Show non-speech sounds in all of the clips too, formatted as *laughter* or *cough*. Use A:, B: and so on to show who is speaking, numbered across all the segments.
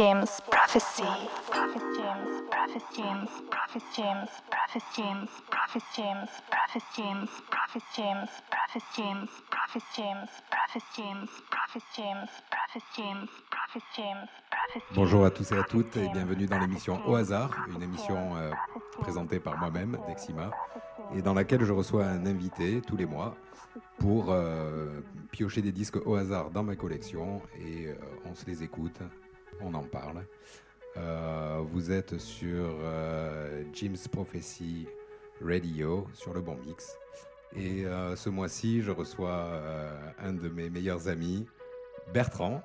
A: James Prophecy. James, James, James, James, James, James, James, James, James, James, James, James, James, Prophet
B: Bonjour à tous et à toutes et bienvenue dans l'émission Au hasard, une émission euh, présentée par moi-même, Dexima, et dans laquelle je reçois un invité tous les mois pour euh, piocher des disques au hasard dans ma collection et euh, on se les écoute, on en parle. Euh, vous êtes sur euh, Jim's Prophecy Radio, sur le bon mix. Et euh, ce mois-ci, je reçois euh, un de mes meilleurs amis, Bertrand.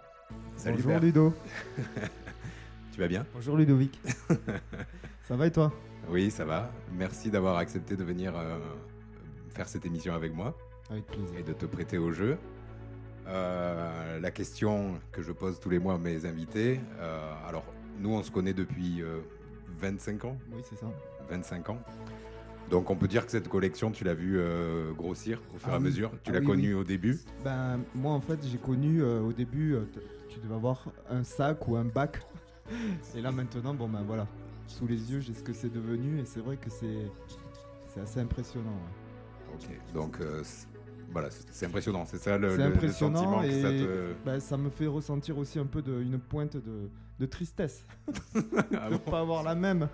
B: Salut
C: Bonjour
B: Bert.
C: Ludo. *laughs*
B: Tu vas bien?
C: Bonjour Ludovic. *laughs* Ça va et toi?
B: Oui, ça va. Merci d'avoir accepté de venir faire cette émission avec moi
C: Avec plaisir.
B: et de te prêter au jeu. Euh, la question que je pose tous les mois à mes invités, euh, alors nous on se connaît depuis euh, 25 ans,
C: Oui, c'est ça.
B: 25 ans. Donc on peut dire que cette collection, tu l'as vu euh, grossir au fur et
C: Ah
B: à
C: oui.
B: mesure? Tu
C: Ah
B: l'as
C: oui,
B: connue au début?
C: Ben, moi en fait, j'ai connu euh, au début, euh, tu devais avoir un sac ou un bac. Et là maintenant, bon ben voilà, sous les yeux, j'ai ce que c'est devenu et c'est vrai que c'est assez impressionnant. ouais.
B: Ok. Donc euh, voilà, c'est impressionnant. C'est ça le,
C: impressionnant
B: sentiment que ça
C: et-
B: te.
C: Ben, ça me fait ressentir aussi un peu de, une pointe de, de tristesse *laughs* *laughs*
B: Ah
C: de
B: bon
C: pas avoir la même.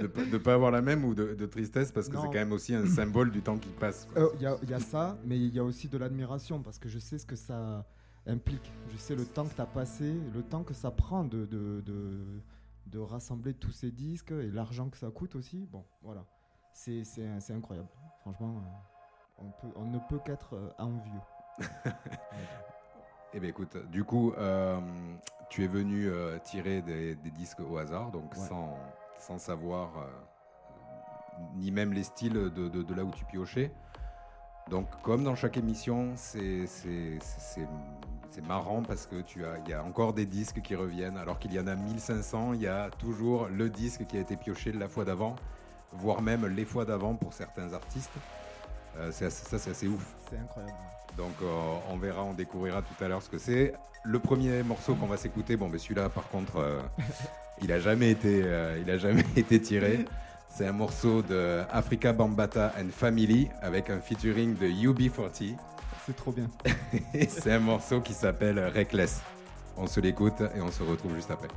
B: de ne pas avoir la même ou de, de tristesse parce que c'est quand même aussi un symbole du temps qui passe.
C: Euh, Il y, a- il y a ça, mais il y a aussi de l'admiration parce que je sais ce que ça implique. Je sais le temps que tu as passé, le temps que ça prend de, de, de, rassembler tous ces disques et l'argent que ça coûte aussi. Bon, voilà. C'est incroyable. Franchement, euh, on, peut, on ne peut qu'être euh, envieux. *laughs*
B: Eh bien écoute, du coup, euh, tu es venu euh, tirer des, des disques au hasard, donc
C: Ouais.
B: sans, sans savoir euh, ni même les styles de, de- de là où tu piochais. Donc comme dans chaque émission, c'est marrant parce que tu as, y a encore des disques qui reviennent, alors qu'il y en a 1500, il y a toujours le disque qui a été pioché la fois d'avant, voire même les fois d'avant pour certains artistes. Euh, c'est ça c'est assez ouf.
C: C'est incroyable.
B: Donc euh, on verra, on découvrira tout à l'heure ce que c'est. Le premier morceau qu'on va s'écouter, bon, mais celui-là par contre, euh, *laughs* il a jamais été, il a jamais *laughs* été tiré. C'est un morceau de Africa Bambata and Family avec un featuring de UB40.
C: C'est trop bien. *laughs*
B: C'est un morceau qui s'appelle Reckless. On se l'écoute et on se retrouve juste après.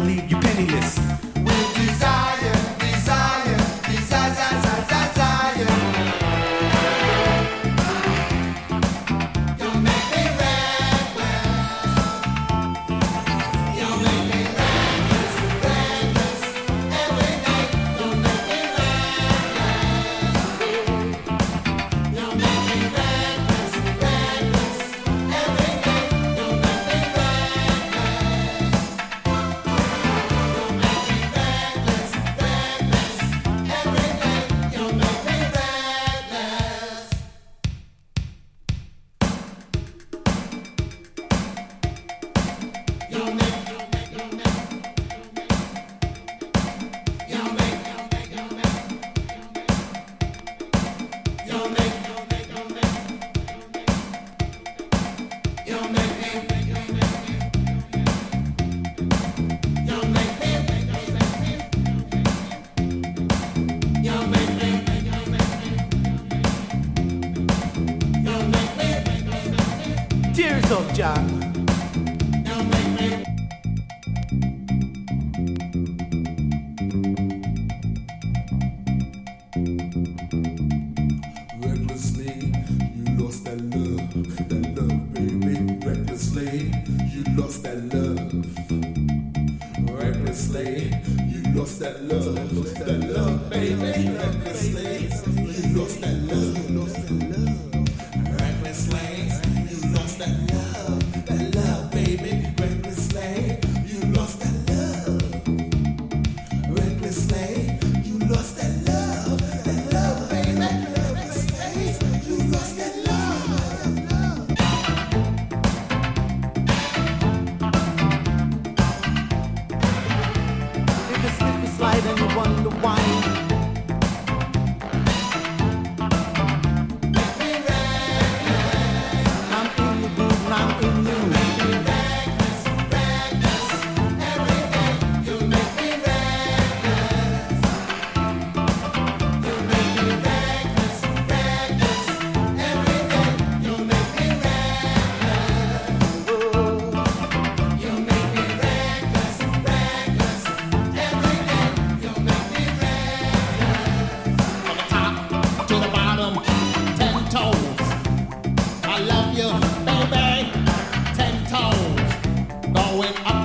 D: Leave you
E: make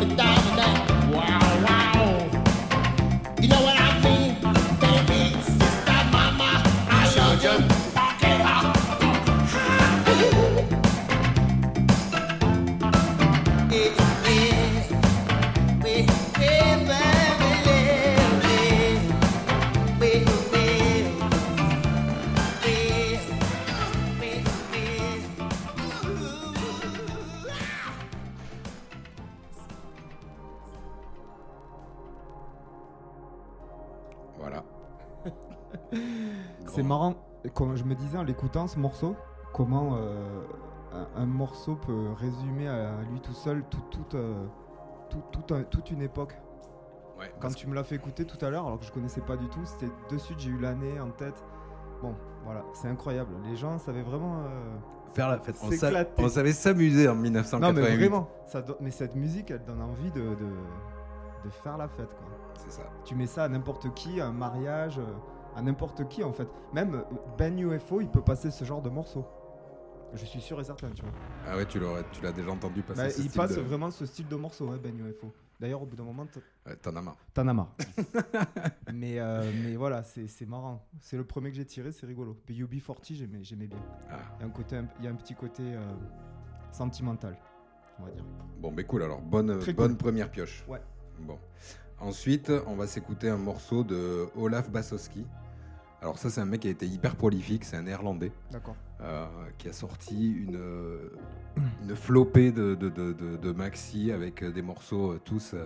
D: up and
E: down and then
C: comme je me disais en l'écoutant ce morceau, comment euh, un, un morceau peut résumer à lui tout seul tout- tout, euh, tout- tout un- toute une époque.
B: Ouais,
C: Quand tu me l'as fait écouter tout à l'heure, alors que je connaissais pas du tout, c'était de suite, j'ai eu l'année en tête. Bon, voilà, c'est incroyable. Les gens savaient vraiment. euh,
B: faire la fête. On, sa- on savait s'amuser en
C: Non,
B: 1988.
C: mais vraiment, ça do- mais cette musique, elle donne envie de, de, de faire la fête, quoi.
B: C'est ça.
C: Tu mets ça à n'importe qui, à un mariage, euh, à n'importe qui en fait. Même Ben UFO, il peut passer ce genre de morceau. Je suis sûr et certain, tu vois.
B: Ah ouais, tu l'aurais, tu l'as déjà entendu passer.
C: Bah,
B: ce
C: il
B: style
C: passe
B: de-
C: vraiment ce style de morceau, hein, Ben UFO. D'ailleurs, au bout d'un moment,
B: Ouais, T'en as marre.
C: t'en as marre. *laughs* mais, euh, mais voilà, c'est c'est marrant. C'est le premier que j'ai tiré, c'est rigolo. Puis UB40, j'aimais j'aimais bien.
B: Ah.
C: Il y a un, côté, il y a un petit côté euh, sentimental, on va dire.
B: Bon, ben cool, alors bonne,
C: Très
B: bonne
C: cool.
B: première pioche.
C: Ouais.
B: Bon. Ensuite, on va s'écouter un morceau de Olaf Bassowski. Alors ça, c'est un mec qui a été hyper prolifique, c'est un néerlandais
C: D'accord.
B: euh, qui a sorti une, euh, une flopée de, de, de, de- de maxi avec euh, des morceaux tous euh,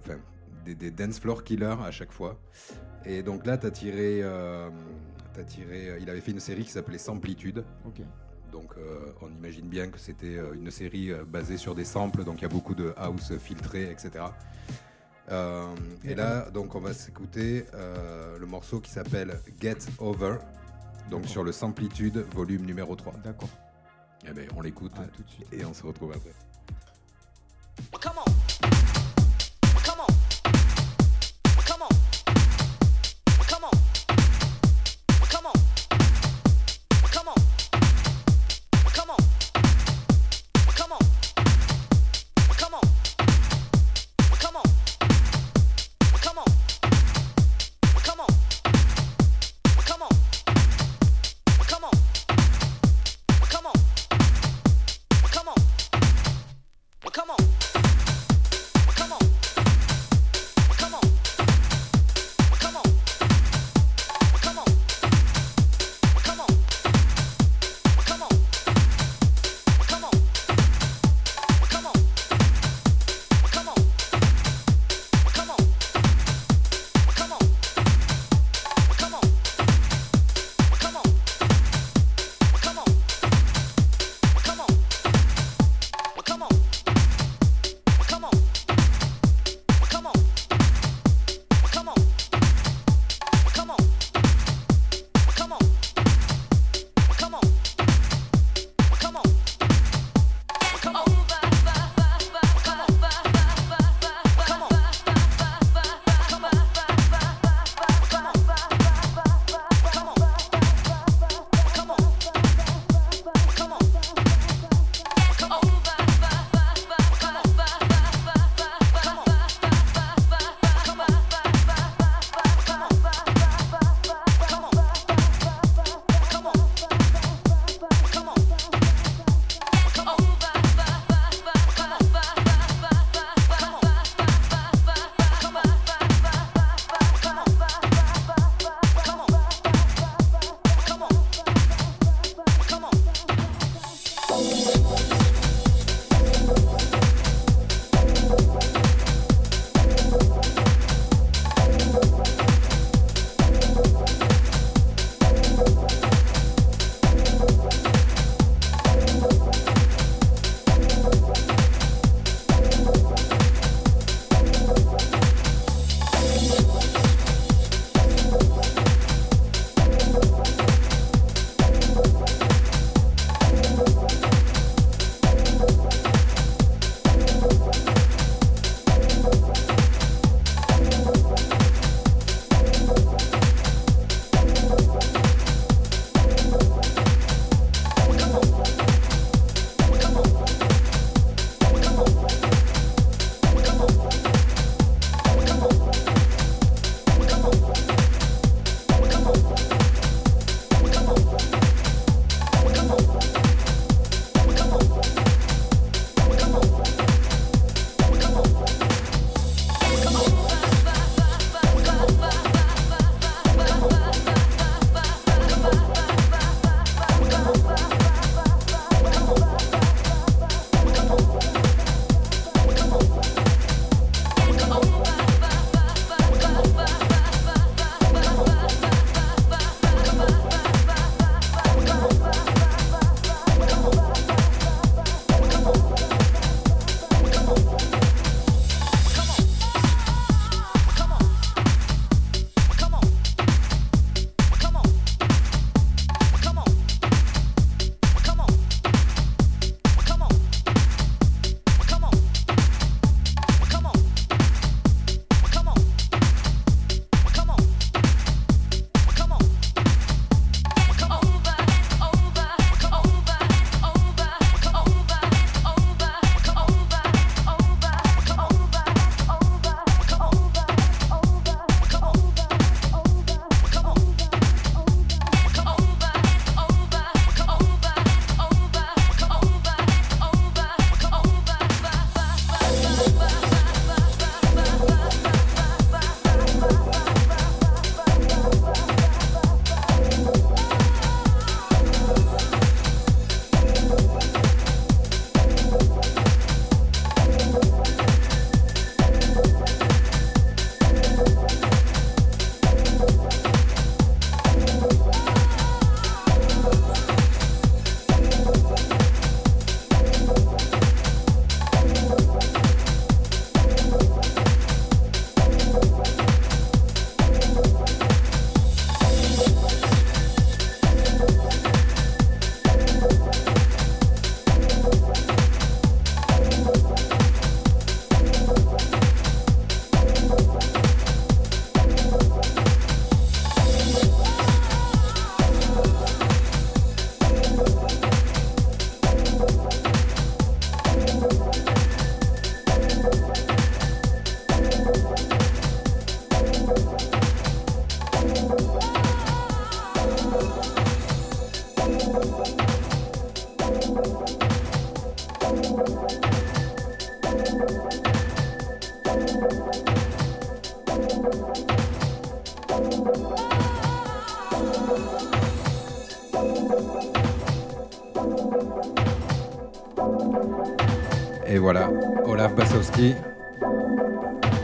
B: enfin, des, des dance floor killers à chaque fois. Et donc là, tu as tiré, euh, t'as tiré. Il avait fait une série qui s'appelait Samplitude.
C: Ok.
B: Donc euh, on imagine bien que c'était une série basée sur des samples, donc il y a beaucoup de house filtré, etc. Euh, et là, donc on va s'écouter euh, le morceau qui s'appelle Get Over, donc sur le Samplitude volume numéro 3.
C: D'accord.
B: Eh ben, on l'écoute
C: tout de suite.
B: et on se retrouve après.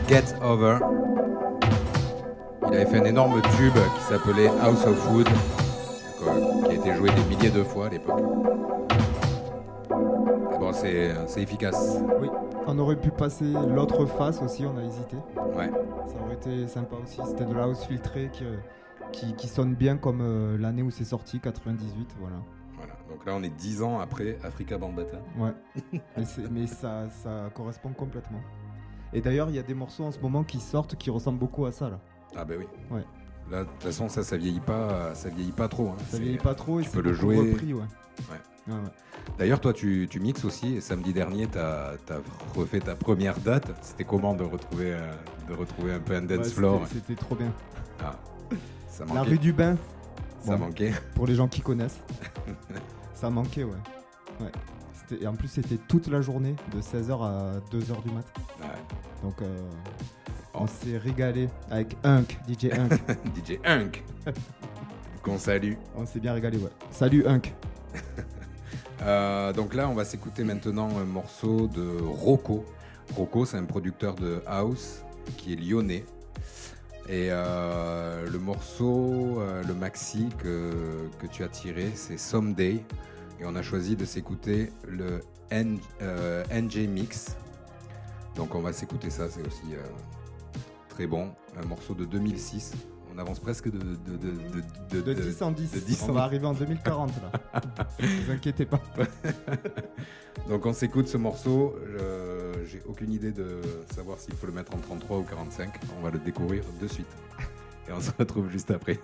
B: Get Over. Il avait fait un énorme tube qui s'appelait House of Wood, qui a été joué des milliers de fois à l'époque. Et Bon, c'est efficace.
C: Oui. On aurait pu passer l'autre face aussi, on a hésité.
B: Ouais.
C: Ça aurait été sympa aussi. C'était de la house filtrée qui, euh, qui, qui sonne bien comme euh, l'année où c'est sorti, 98. Voilà.
B: Donc là, on est 10 ans après Africa Bambata.
C: Ouais. *laughs* mais ça, ça correspond complètement. Et d'ailleurs, il y a des morceaux en ce moment qui sortent qui ressemblent beaucoup à ça. Là.
B: Ah bah oui.
C: Ouais.
B: Là, de toute façon, ça, ça vieillit pas, ça vieillit pas trop. hein.
C: Ça vieillit pas trop et
B: tu peux le jouer.
C: repris, ouais.
B: Ouais.
C: Ouais, ouais.
B: D'ailleurs, toi, tu, tu mixes aussi. Et samedi dernier, tu as, refait ta première date. C'était comment de retrouver, euh, de retrouver un peu un dance floor?
C: c'était- trop bien.
B: Ah, Ça
C: La rue du Bain,
B: Ça
C: Bon.
B: manquait.
C: pour les gens qui connaissent. *laughs* ça manquait, ouais. Et en plus, c'était toute la journée, de 16h à 2h du mat.
B: Ouais.
C: Donc, euh,
B: Oh.
C: on s'est régalé avec Hunk, DJ Hunk. *laughs*
B: DJ Hunk. *laughs* Qu'on salue.
C: on s'est bien régalé, ouais. Salut Hunk. *laughs*
B: Euh, donc là, on va s'écouter maintenant un morceau de Rocco. Rocco, c'est un producteur de house qui est lyonnais. Et euh, le morceau, euh, le maxi que, tu as tiré, c'est Someday. Et on a choisi de s'écouter le N- euh, NJ Mix. Donc on va s'écouter ça, c'est aussi très bon. Un morceau de 2006. On avance presque de, de, de,
C: De 10 en 10.
B: de 10
C: on
B: en
C: va arriver en 2040 là. *laughs* ne vous inquiétez pas. *laughs*
B: Donc on s'écoute ce morceau. Je- J'ai aucune idée de savoir s'il faut le mettre en 33 ou 45. On va le découvrir de suite. Et on se retrouve juste après.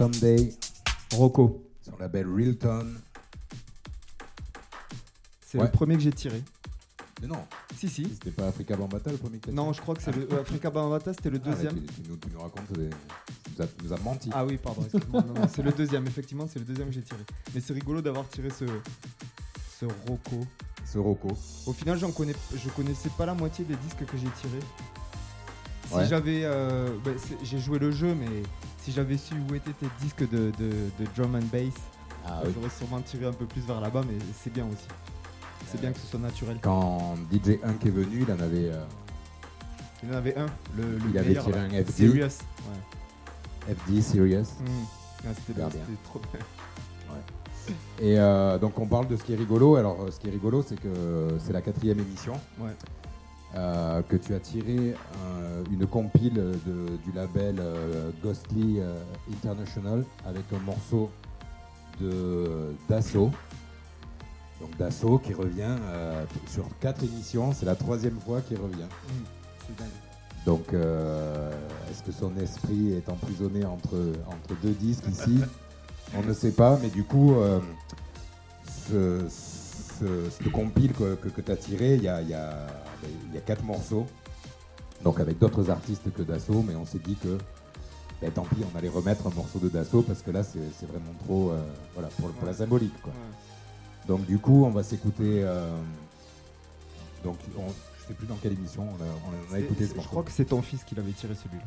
B: Rocco Someday
C: Rocco.
B: sur le label Real Tone.
C: C'est
B: Ouais.
C: le premier que j'ai tiré.
B: Mais non,
C: Si, si.
B: c'était pas Africa Bambata le premier que
C: Non,
B: tiré
C: je crois que c'est le. euh, Africa Bambata, c'était le
B: Ah,
C: deuxième.
B: tu, tu nous, tu nous racontes, des- tu nous as, tu nous as menti.
C: Ah oui, pardon, excuse-moi. Non, non, c'est le deuxième, effectivement, c'est le deuxième que j'ai tiré. Mais c'est rigolo d'avoir tiré ce, ce Rocco.
B: Ce Rocco.
C: Au final, j'en connais, je connaissais pas la moitié des disques que j'ai tirés. Si
B: Ouais.
C: j'avais. euh, bah, j'ai joué le jeu, mais si j'avais su où étaient tes disques de, de, de drum and bass,
B: Ah
C: euh,
B: oui.
C: j'aurais sûrement tiré un peu plus vers là-bas, mais c'est bien aussi. C'est bien que ce soit naturel.
B: Quand DJ Hunk est venu, il en avait, euh,
C: Il en avait un, le, le
B: il avait tiré
C: là.
B: un FD,
C: Serious. Ouais.
B: FD Serious.
C: Mm. Ah, c'était bien. trop bien.
B: Et euh, donc on parle de ce qui est rigolo. Alors euh, ce qui est rigolo, c'est que c'est la quatrième émission.
C: Ouais.
B: Euh, que tu as tiré euh, une compile de- du label euh, Ghostly International avec un morceau de Dassault. Donc Dassault qui revient sur quatre émissions, c'est la troisième fois qu'il revient.
C: Mm. Dingue.
B: Donc est-ce que son esprit est emprisonné entre, entre deux disques ici? *laughs* On ne sait pas, mais du coup, ce, ce, cette compile que, que, tu as tiré, il y a, il y, a, il y a quatre morceaux, donc avec d'autres artistes que Dassault, mais on s'est dit que ben, tant pis, on allait remettre un morceau de Dassault parce que là, c'est vraiment trop euh, voilà, pour, pour la symbolique. Quoi.
C: Ouais.
B: Donc du coup, on va s'écouter. euh, donc, on, je sais plus dans quelle émission on a, on a
C: C'est-
B: écouté ce
C: Je
B: morceau.
C: crois que c'est ton fils qui l'avait tiré celui-là.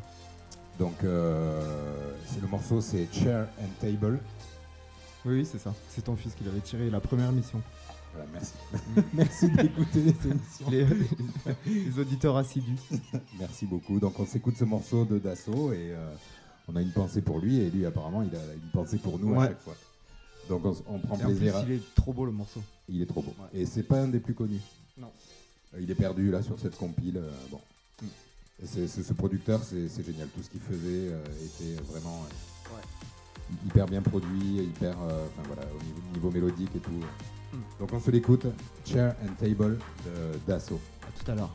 B: Donc, euh, le morceau, c'est Chair and Table.
C: Oui, oui, c'est ça. C'est ton fils qui l'avait tiré la première mission.
B: Voilà, merci. *laughs* merci d'écouter les émissions.
C: Les, les auditeurs assidus. *laughs*
B: Merci beaucoup. Donc, on s'écoute ce morceau de Dassault et euh, on a une pensée pour lui et lui, apparemment, il a une pensée pour nous
C: Ouais.
B: à chaque fois. Donc, on, prend
C: Et en plus,
B: plaisir. à-
C: il est trop beau le morceau.
B: Il est trop beau.
C: Ouais.
B: Et c'est pas un des plus connus.
C: Non.
B: Euh, Il est perdu là sur cette compile. euh, bon.
C: Mm.
B: Et c'est- c'est- ce producteur, c'est c'est génial. Tout ce qu'il faisait euh, était vraiment euh,
C: Ouais.
B: hyper bien produit, hyper, euh, voilà, au niveau, niveau mélodique et tout.
C: Mm.
B: Donc on se l'écoute. Chair and Table de Dassault.
C: À tout à l'heure.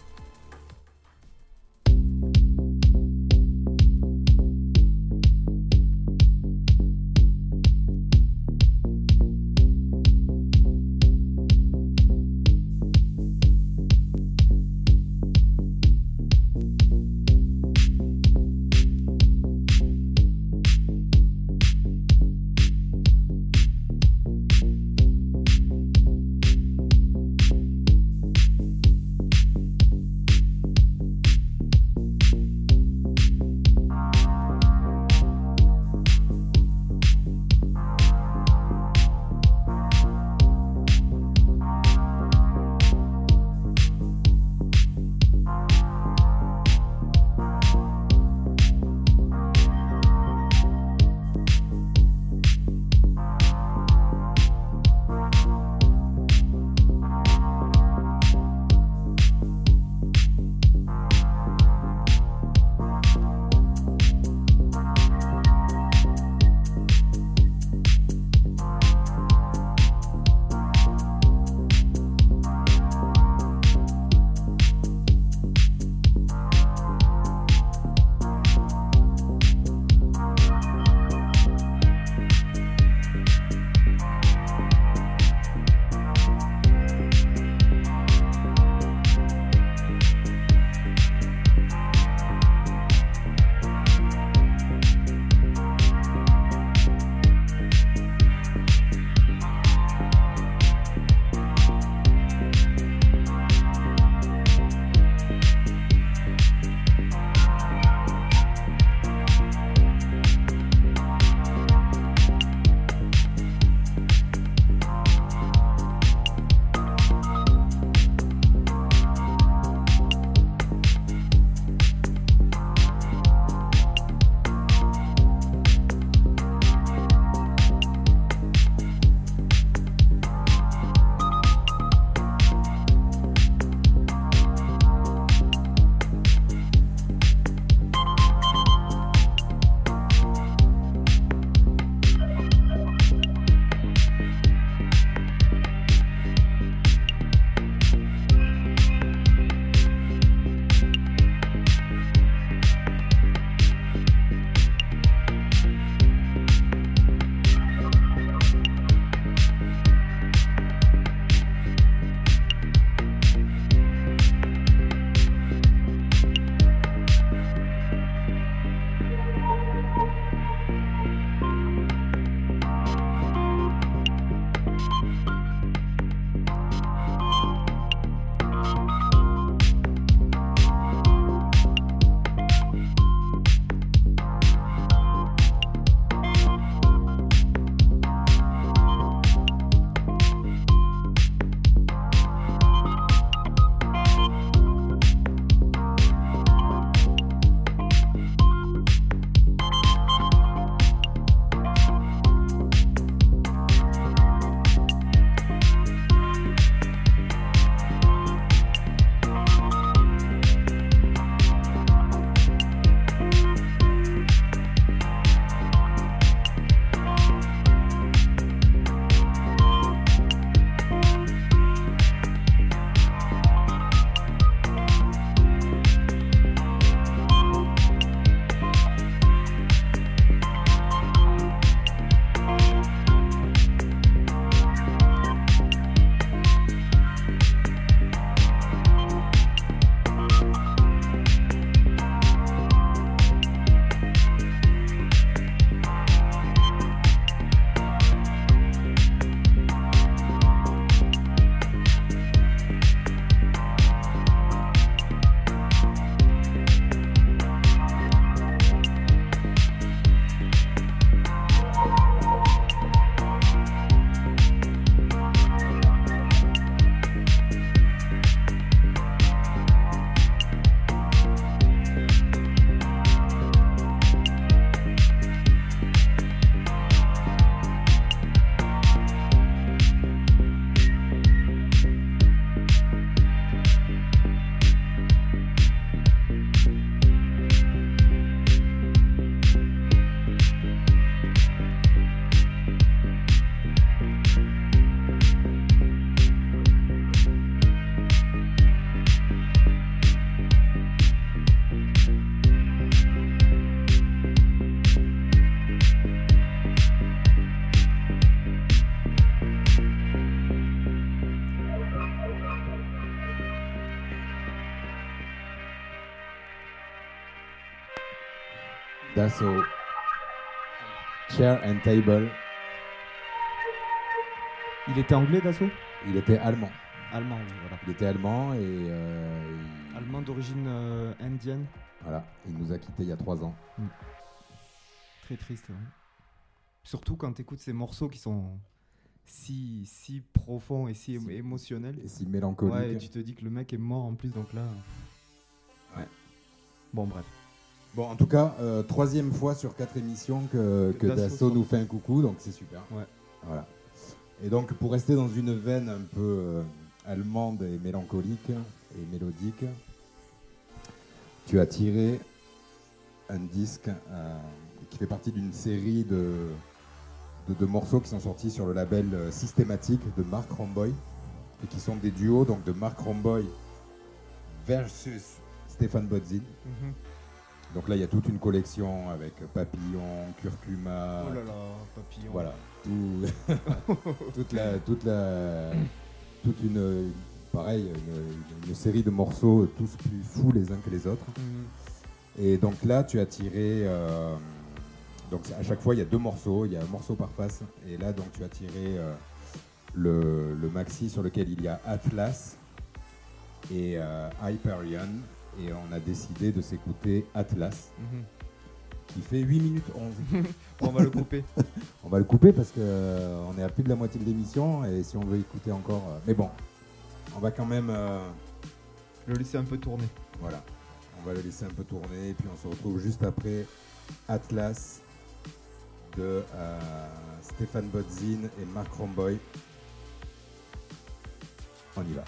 B: Chair and Table.
C: Il était anglais d'assaut
B: Il était allemand.
C: Allemand, oui, voilà.
B: Il était allemand et euh, il-
C: Allemand d'origine euh, indienne.
B: voilà, il nous a quittés il y a trois ans.
C: Très triste. ouais. Surtout quand tu écoutes ces morceaux qui sont si, si profonds et si, émo- émotionnels.
B: Et si mélancolique.
C: Ouais, et tu te dis que le mec est mort en plus, donc là.
B: Ouais.
C: Bon, bref.
B: Bon, en tout cas, euh, troisième fois sur quatre émissions que, que
C: Dassault
B: nous fait un coucou, donc c'est super.
C: Ouais.
B: Voilà. Et donc, pour rester dans une veine un peu euh, allemande et mélancolique et mélodique, tu as tiré un disque euh, qui fait partie d'une série de, de, de morceaux qui sont sortis sur le label Systématique de Mark Romboy et qui sont des duos donc de Mark Romboy versus Stéphane Bodzin.
C: Mhm.
B: Donc là, il y a toute une collection avec papillon, curcuma,
C: Oh là là, papillon.
B: voilà, tout- *laughs* toute la, toute la, toute une, pareil, une, une série de morceaux tous plus fous les uns que les autres.
C: Mhm.
B: Et donc là, tu as tiré, euh, donc à chaque fois, il y a deux morceaux, il y a un morceau par face. Et là, donc tu as tiré euh, le, le maxi sur lequel il y a Atlas et euh, Hyperion. Et on a décidé de s'écouter Atlas,
C: Mhm.
B: qui fait 8 minutes 11. *laughs*
C: Bon, on va le couper. *laughs*
B: On va le couper parce que euh, est à plus de la moitié de l'émission et si on veut écouter encore, euh, mais bon, on va quand même, euh,
C: le laisser un peu tourner.
B: voilà, on va le laisser un peu tourner et puis on se retrouve juste après Atlas de euh, Stéphane Bodzin et Marc Romboy. On y va.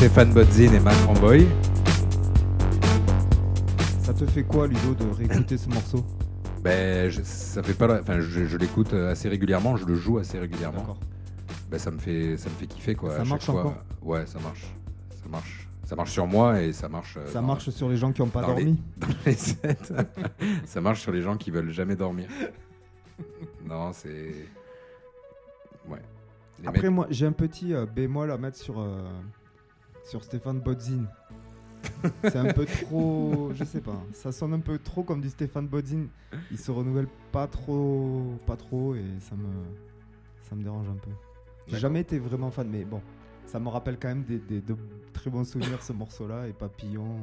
B: Stéphane Bodzin et Matt Ramboy.
C: Ça te fait quoi, Ludo, de réécouter ce morceau?
B: Ben, je- ça fait pas, enfin, je, je l'écoute assez régulièrement, je le joue assez régulièrement. Ben, ça me fait, ça me fait kiffer quoi.
C: Ça marche
B: fois.
C: encore?
B: Ouais, ça marche, ça marche, ça marche sur moi et ça marche. euh,
C: Ça marche sur les gens qui n'ont pas
B: dans les-
C: dormi? *laughs*
B: dans les sets. ça marche sur les gens qui veulent jamais dormir. non, c'est. Ouais. Les
C: Après,
B: mecs-
C: moi, j'ai un petit euh, bémol à mettre sur, euh, sur Stéphane Bodzin. C'est un peu trop. Je sais pas. Ça sonne un peu trop comme du Stéphane Bodzin. Il se renouvelle pas trop, pas trop et ça me, ça me dérange un peu. J'ai jamais été vraiment fan, mais bon, ça me rappelle quand même des, des- de très bons souvenirs ce morceau-là et Papillon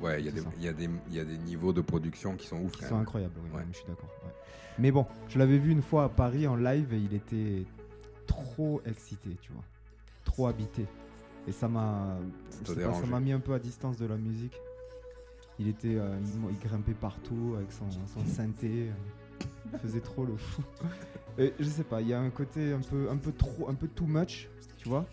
B: Ouais, il y, y, a des- il y a des niveaux de production qui sont ouf.
C: qui sont
B: même.
C: incroyables. Oui,
B: ouais,
C: je suis d'accord. ouais. Mais bon, je l'avais vu une fois à Paris en live et il était trop excité, tu vois, trop habité. Et ça m'a,
B: Ça
C: pas, m'a mis un peu à distance de la musique. Il était, euh, il, grimpait partout avec son, son synthé. euh, il faisait trop le fou. *laughs* Et je sais pas, il y a un côté un peu, un peu trop, un peu too much, tu vois,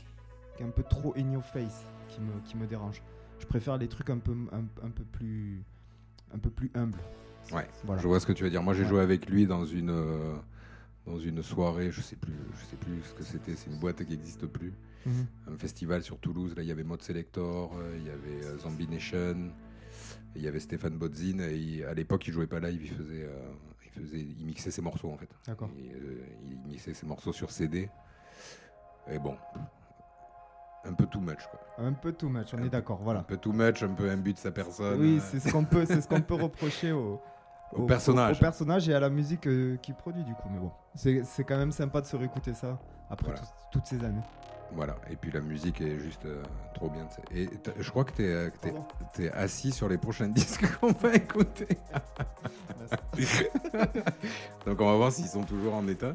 C: qui est un peu trop in your face, qui me, qui me dérange. Je préfère les trucs un peu, un, un peu plus, un peu plus humbles.
B: Ouais,
C: Voilà.
B: je vois ce que tu veux dire. Moi, j'ai
C: Ouais.
B: joué avec lui dans une, euh, dans une soirée, je sais plus, je sais plus ce que c'était. C'est une boîte qui n'existe plus.
C: Mhm.
B: Un festival sur Toulouse. Là, il y avait Mode Selector, euh, il y avait euh, Zombie Nation, il y avait Stéphane Bodzin. Et il- à l'époque, il jouait pas live, il faisait, euh, il faisait, il mixait ses morceaux en fait.
C: D'accord.
B: Il, euh, il mixait ses morceaux sur CD. Et bon, un peu too much quoi.
C: Un peu too much, on
B: Un
C: est d'accord,
B: Un
C: voilà.
B: peu too much, un peu imbu de sa personne.
C: Oui, c'est ce qu'on peut, c'est ce qu'on peut reprocher au,
B: Au personnage.
C: au personnage et à la musique euh, qu'il produit du coup. Mais bon, c'est quand même sympa de se réécouter ça après
B: Voilà.
C: toutes ces années.
B: Voilà, et puis la musique est juste euh, trop bien. Et je crois que tu es,
C: Pardon.
B: assis sur les prochains *laughs* disques qu'on va écouter. *laughs* Donc on va voir s'ils sont toujours en état.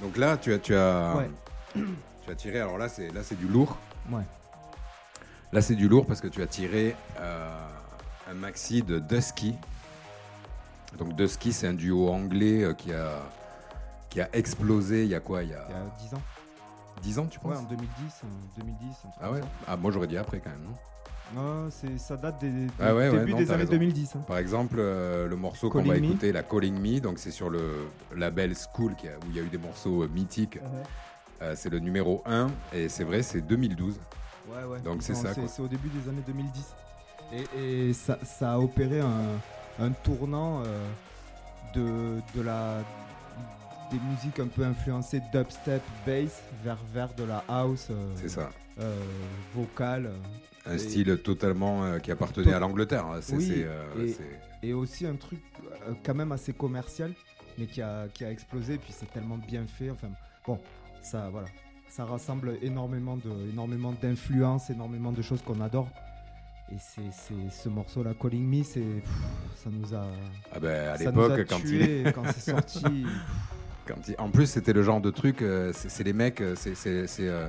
B: Donc là, tu as, tu as,
C: Ouais. *coughs*
B: tu as tiré. Alors là, c'est là, c'est du lourd.
C: Ouais.
B: Là, c'est du lourd parce que tu as tiré euh, un maxi de Dusky. Donc Dusky, c'est un duo anglais euh, qui a qui a explosé. Il y a quoi? Il y a
C: Il y a 10 ans.
B: 10 ans, tu penses
C: Ouais, en 2010, euh, 2010. un truc
B: Ah ouais. Ah moi j'aurais dit après quand même. non
C: Non, c'est ça date des, des
B: Ah ouais, ouais,
C: début
B: non,
C: des années
B: raison.
C: 2010. hein.
B: Par exemple, euh, le morceau qu'on va
C: Me.
B: écouter, la Calling Me, donc c'est sur le label School qui a- où il y a eu des morceaux euh, mythiques. Euh, c'est le numéro 1 et c'est vrai, c'est 2012.
C: Ouais, ouais.
B: Donc c'est ça.
C: C'est au début des années 2010. Et, et ça, ça a opéré un, un tournant euh, de, de la des musiques un peu influencées dubstep, bass vers vers de la house. euh,
B: C'est ça.
C: euh, vocale.
B: Un
C: Et-
B: style totalement euh, qui appartenait à l'Angleterre. hein.
C: Oui,
B: euh,
C: et- aussi un truc quand même assez commercial, mais qui a, qui a explosé. Puis c'est tellement bien fait. Enfin, bon, ça, voilà. Ça rassemble énormément, de, énormément d'influences, énormément de choses qu'on adore. Et c'est, ce morceau-là, Calling Me, c'est, ça nous a.
B: Ah ben, à l'époque, quand il,
C: quand c'est sorti. *laughs*
B: quand il- En plus, c'était le genre de truc, euh, c'est, les mecs, euh, c'est, euh,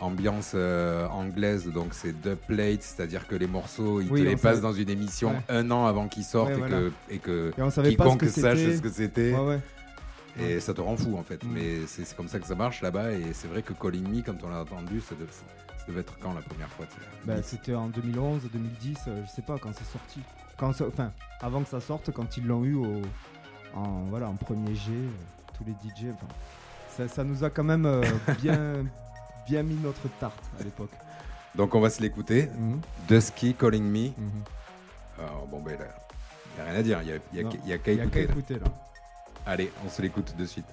B: ambiance euh, anglaise, donc c'est deux plates, c'est-à-dire que les morceaux, ils
C: Oui,
B: te les passent
C: savait-
B: dans une émission
C: Ouais.
B: un an avant qu'ils sortent
C: Ouais,
B: et,
C: voilà.
B: que, et que
C: Et on savait pas ce
B: quiconque
C: que
B: sache ce que c'était.
C: Ouais.
B: Et ça te rend fou en fait.
C: Mm.
B: Mais c'est comme ça que ça marche là-bas. Et c'est vrai que Calling Me, quand on l'a entendu, ça devait, ça devait être quand la première fois
C: Bah, c'était en 2011, 2010, euh, je sais pas quand c'est sorti. Quand enfin, avant que ça sorte, quand ils l'ont eu au, en, voilà, en premier G, tous les DJ. enfin, ça, ça nous a quand même euh, *laughs* bien, bien mis notre tarte à l'époque.
B: Donc on va se l'écouter.
C: Mhm,
B: Dusky Calling Me.
C: mhm.
B: Alors bon, ben il n'y a rien à dire. Il n'y a, il y a y a qu'à
C: Il y a qu'à
B: écouter. là.
C: écouter là.
B: Allez, on se l'écoute de suite.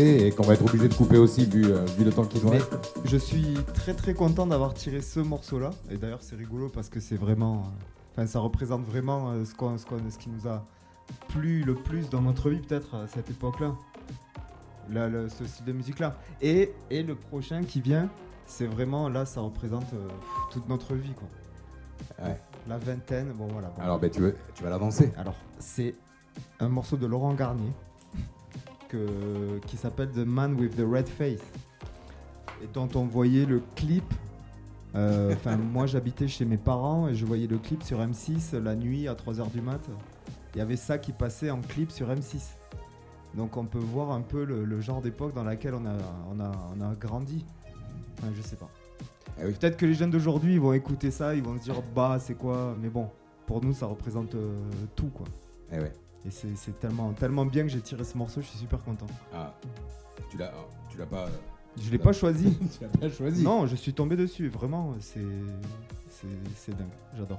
B: Et qu'on va être obligé de couper aussi vu, euh, vu le temps qu'il nous reste.
C: je suis très très content d'avoir tiré ce morceau-là. Et d'ailleurs, c'est rigolo parce que c'est vraiment. euh, Enfin, ça représente vraiment euh, ce, qu'on- ce, qu'on- ce qui nous a plu le plus dans notre vie, peut-être à cette époque-là. Là, le- ce style de musique-là. Et, et le prochain qui vient, c'est vraiment là, ça représente euh, toute notre vie, quoi.
B: Ouais.
C: La vingtaine, bon voilà. bon.
B: Alors ben, tu, veux, tu vas la danser.
C: Alors, c'est un morceau de Laurent Garnier que, qui s'appelle The Man with the Red Face et dont on voyait le clip. euh, Enfin, *laughs* moi j'habitais chez mes parents et je voyais le clip sur M6 la nuit à 3h du mat. Il y avait ça qui passait en clip sur M6. Donc on peut voir un peu le, le genre d'époque dans laquelle on a, on a, on a grandi. Enfin, je sais pas.
B: Eh oui.
C: Peut-être que les jeunes d'aujourd'hui ils vont écouter ça, ils vont se dire bah c'est quoi, mais bon, pour nous ça représente euh, tout quoi.
B: Eh ouais.
C: Et c'est tellement, tellement bien que j'ai tiré ce morceau, je suis super content.
B: Ah, tu l'as, ah, pas,
C: Je l'ai pas *laughs* choisi.
B: tu l'as pas choisi.
C: non, je suis tombé dessus, vraiment, c'est dingue, j'adore.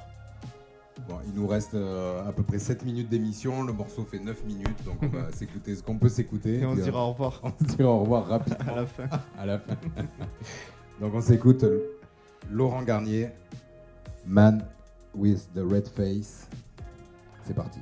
B: Bon, il nous reste euh, à peu près 7 minutes d'émission. Le morceau fait 9 minutes, donc on va *laughs* s'écouter ce qu'on peut s'écouter.
C: Et on se dira
B: euh,
C: au revoir *laughs*
B: on se dira au revoir rapidement
C: à la fin.
B: à la fin. donc on s'écoute Laurent Garnier, Man with the Red Face. C'est parti.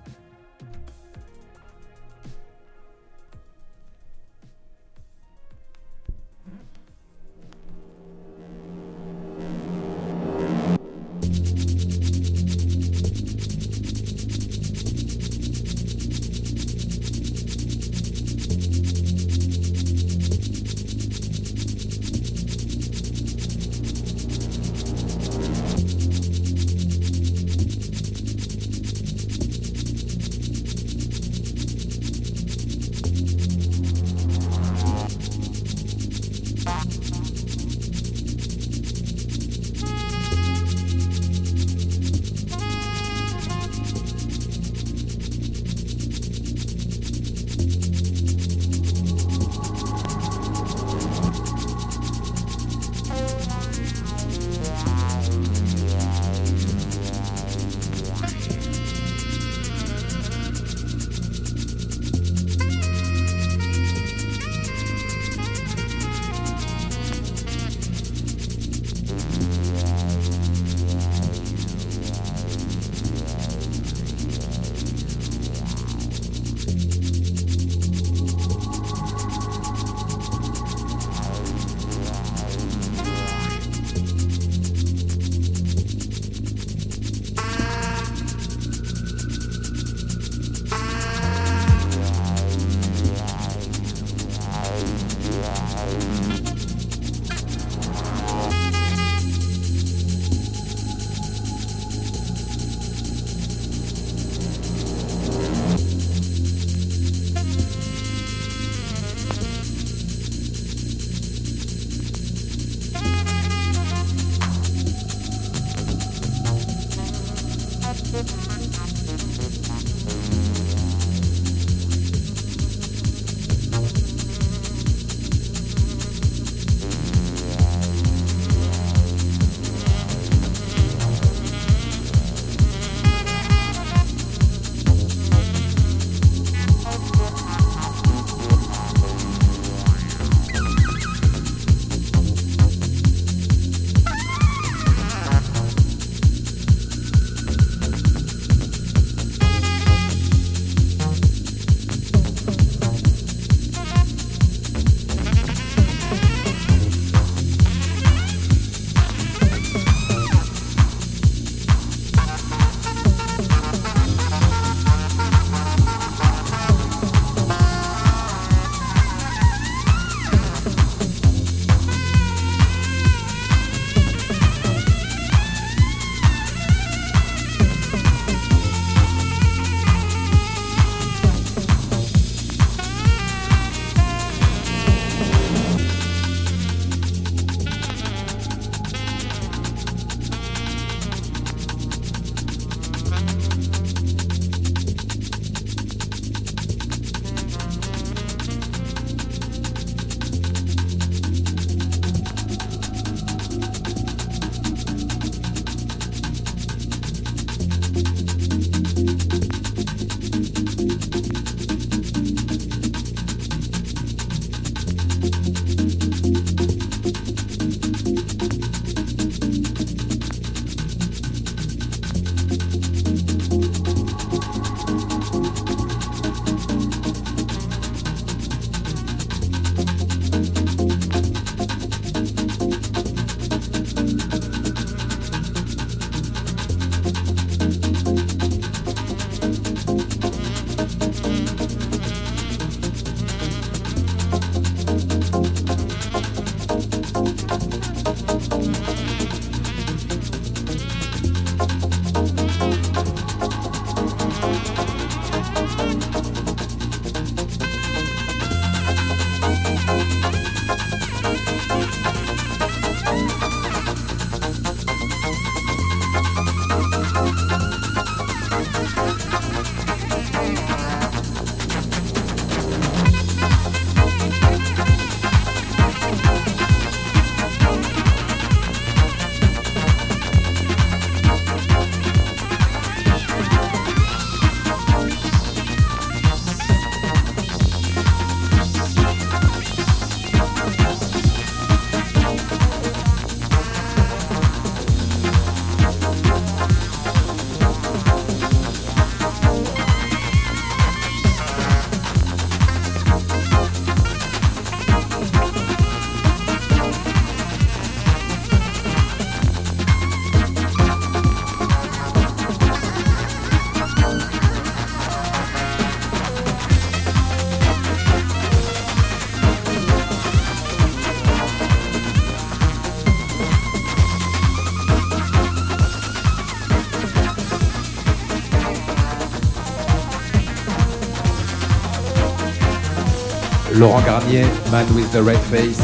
B: Laurent Garnier, Man with the Red Face.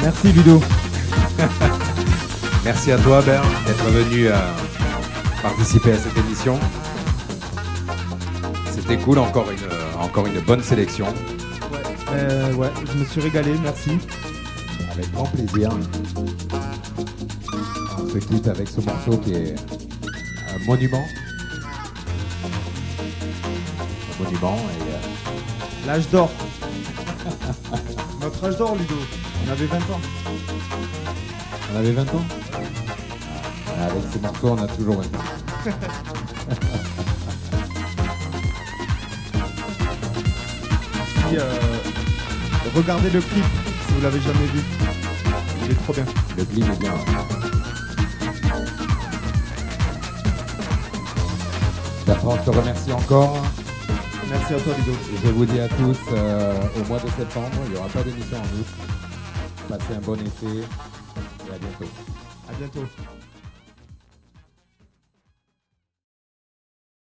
C: Merci Ludo. *laughs*
B: Merci à toi, Bert, d'être venu euh, participer à cette émission. C'était cool, encore une, euh, encore une bonne sélection.
C: Euh, ouais, je me suis régalé, merci.
B: Avec grand plaisir. On se quitte avec ce morceau qui est un monument. Un monument et
C: L'âge d'or. *laughs* Notre âge d'or, Ludo. On avait 20 ans.
B: on avait 20 ans. Ah, Avec ces morceaux, on a toujours 20 ans.
C: Si, euh, regardez le clip si vous l'avez jamais vu. Il est trop bien.
B: Le clip est bien. Bertrand, je te remercie encore.
C: Merci à toi, Ludo.
B: Je vous dis à tous, euh, au mois de septembre, il n'y aura pas d'émission en août. Passez un bon été et à bientôt.
C: À bientôt.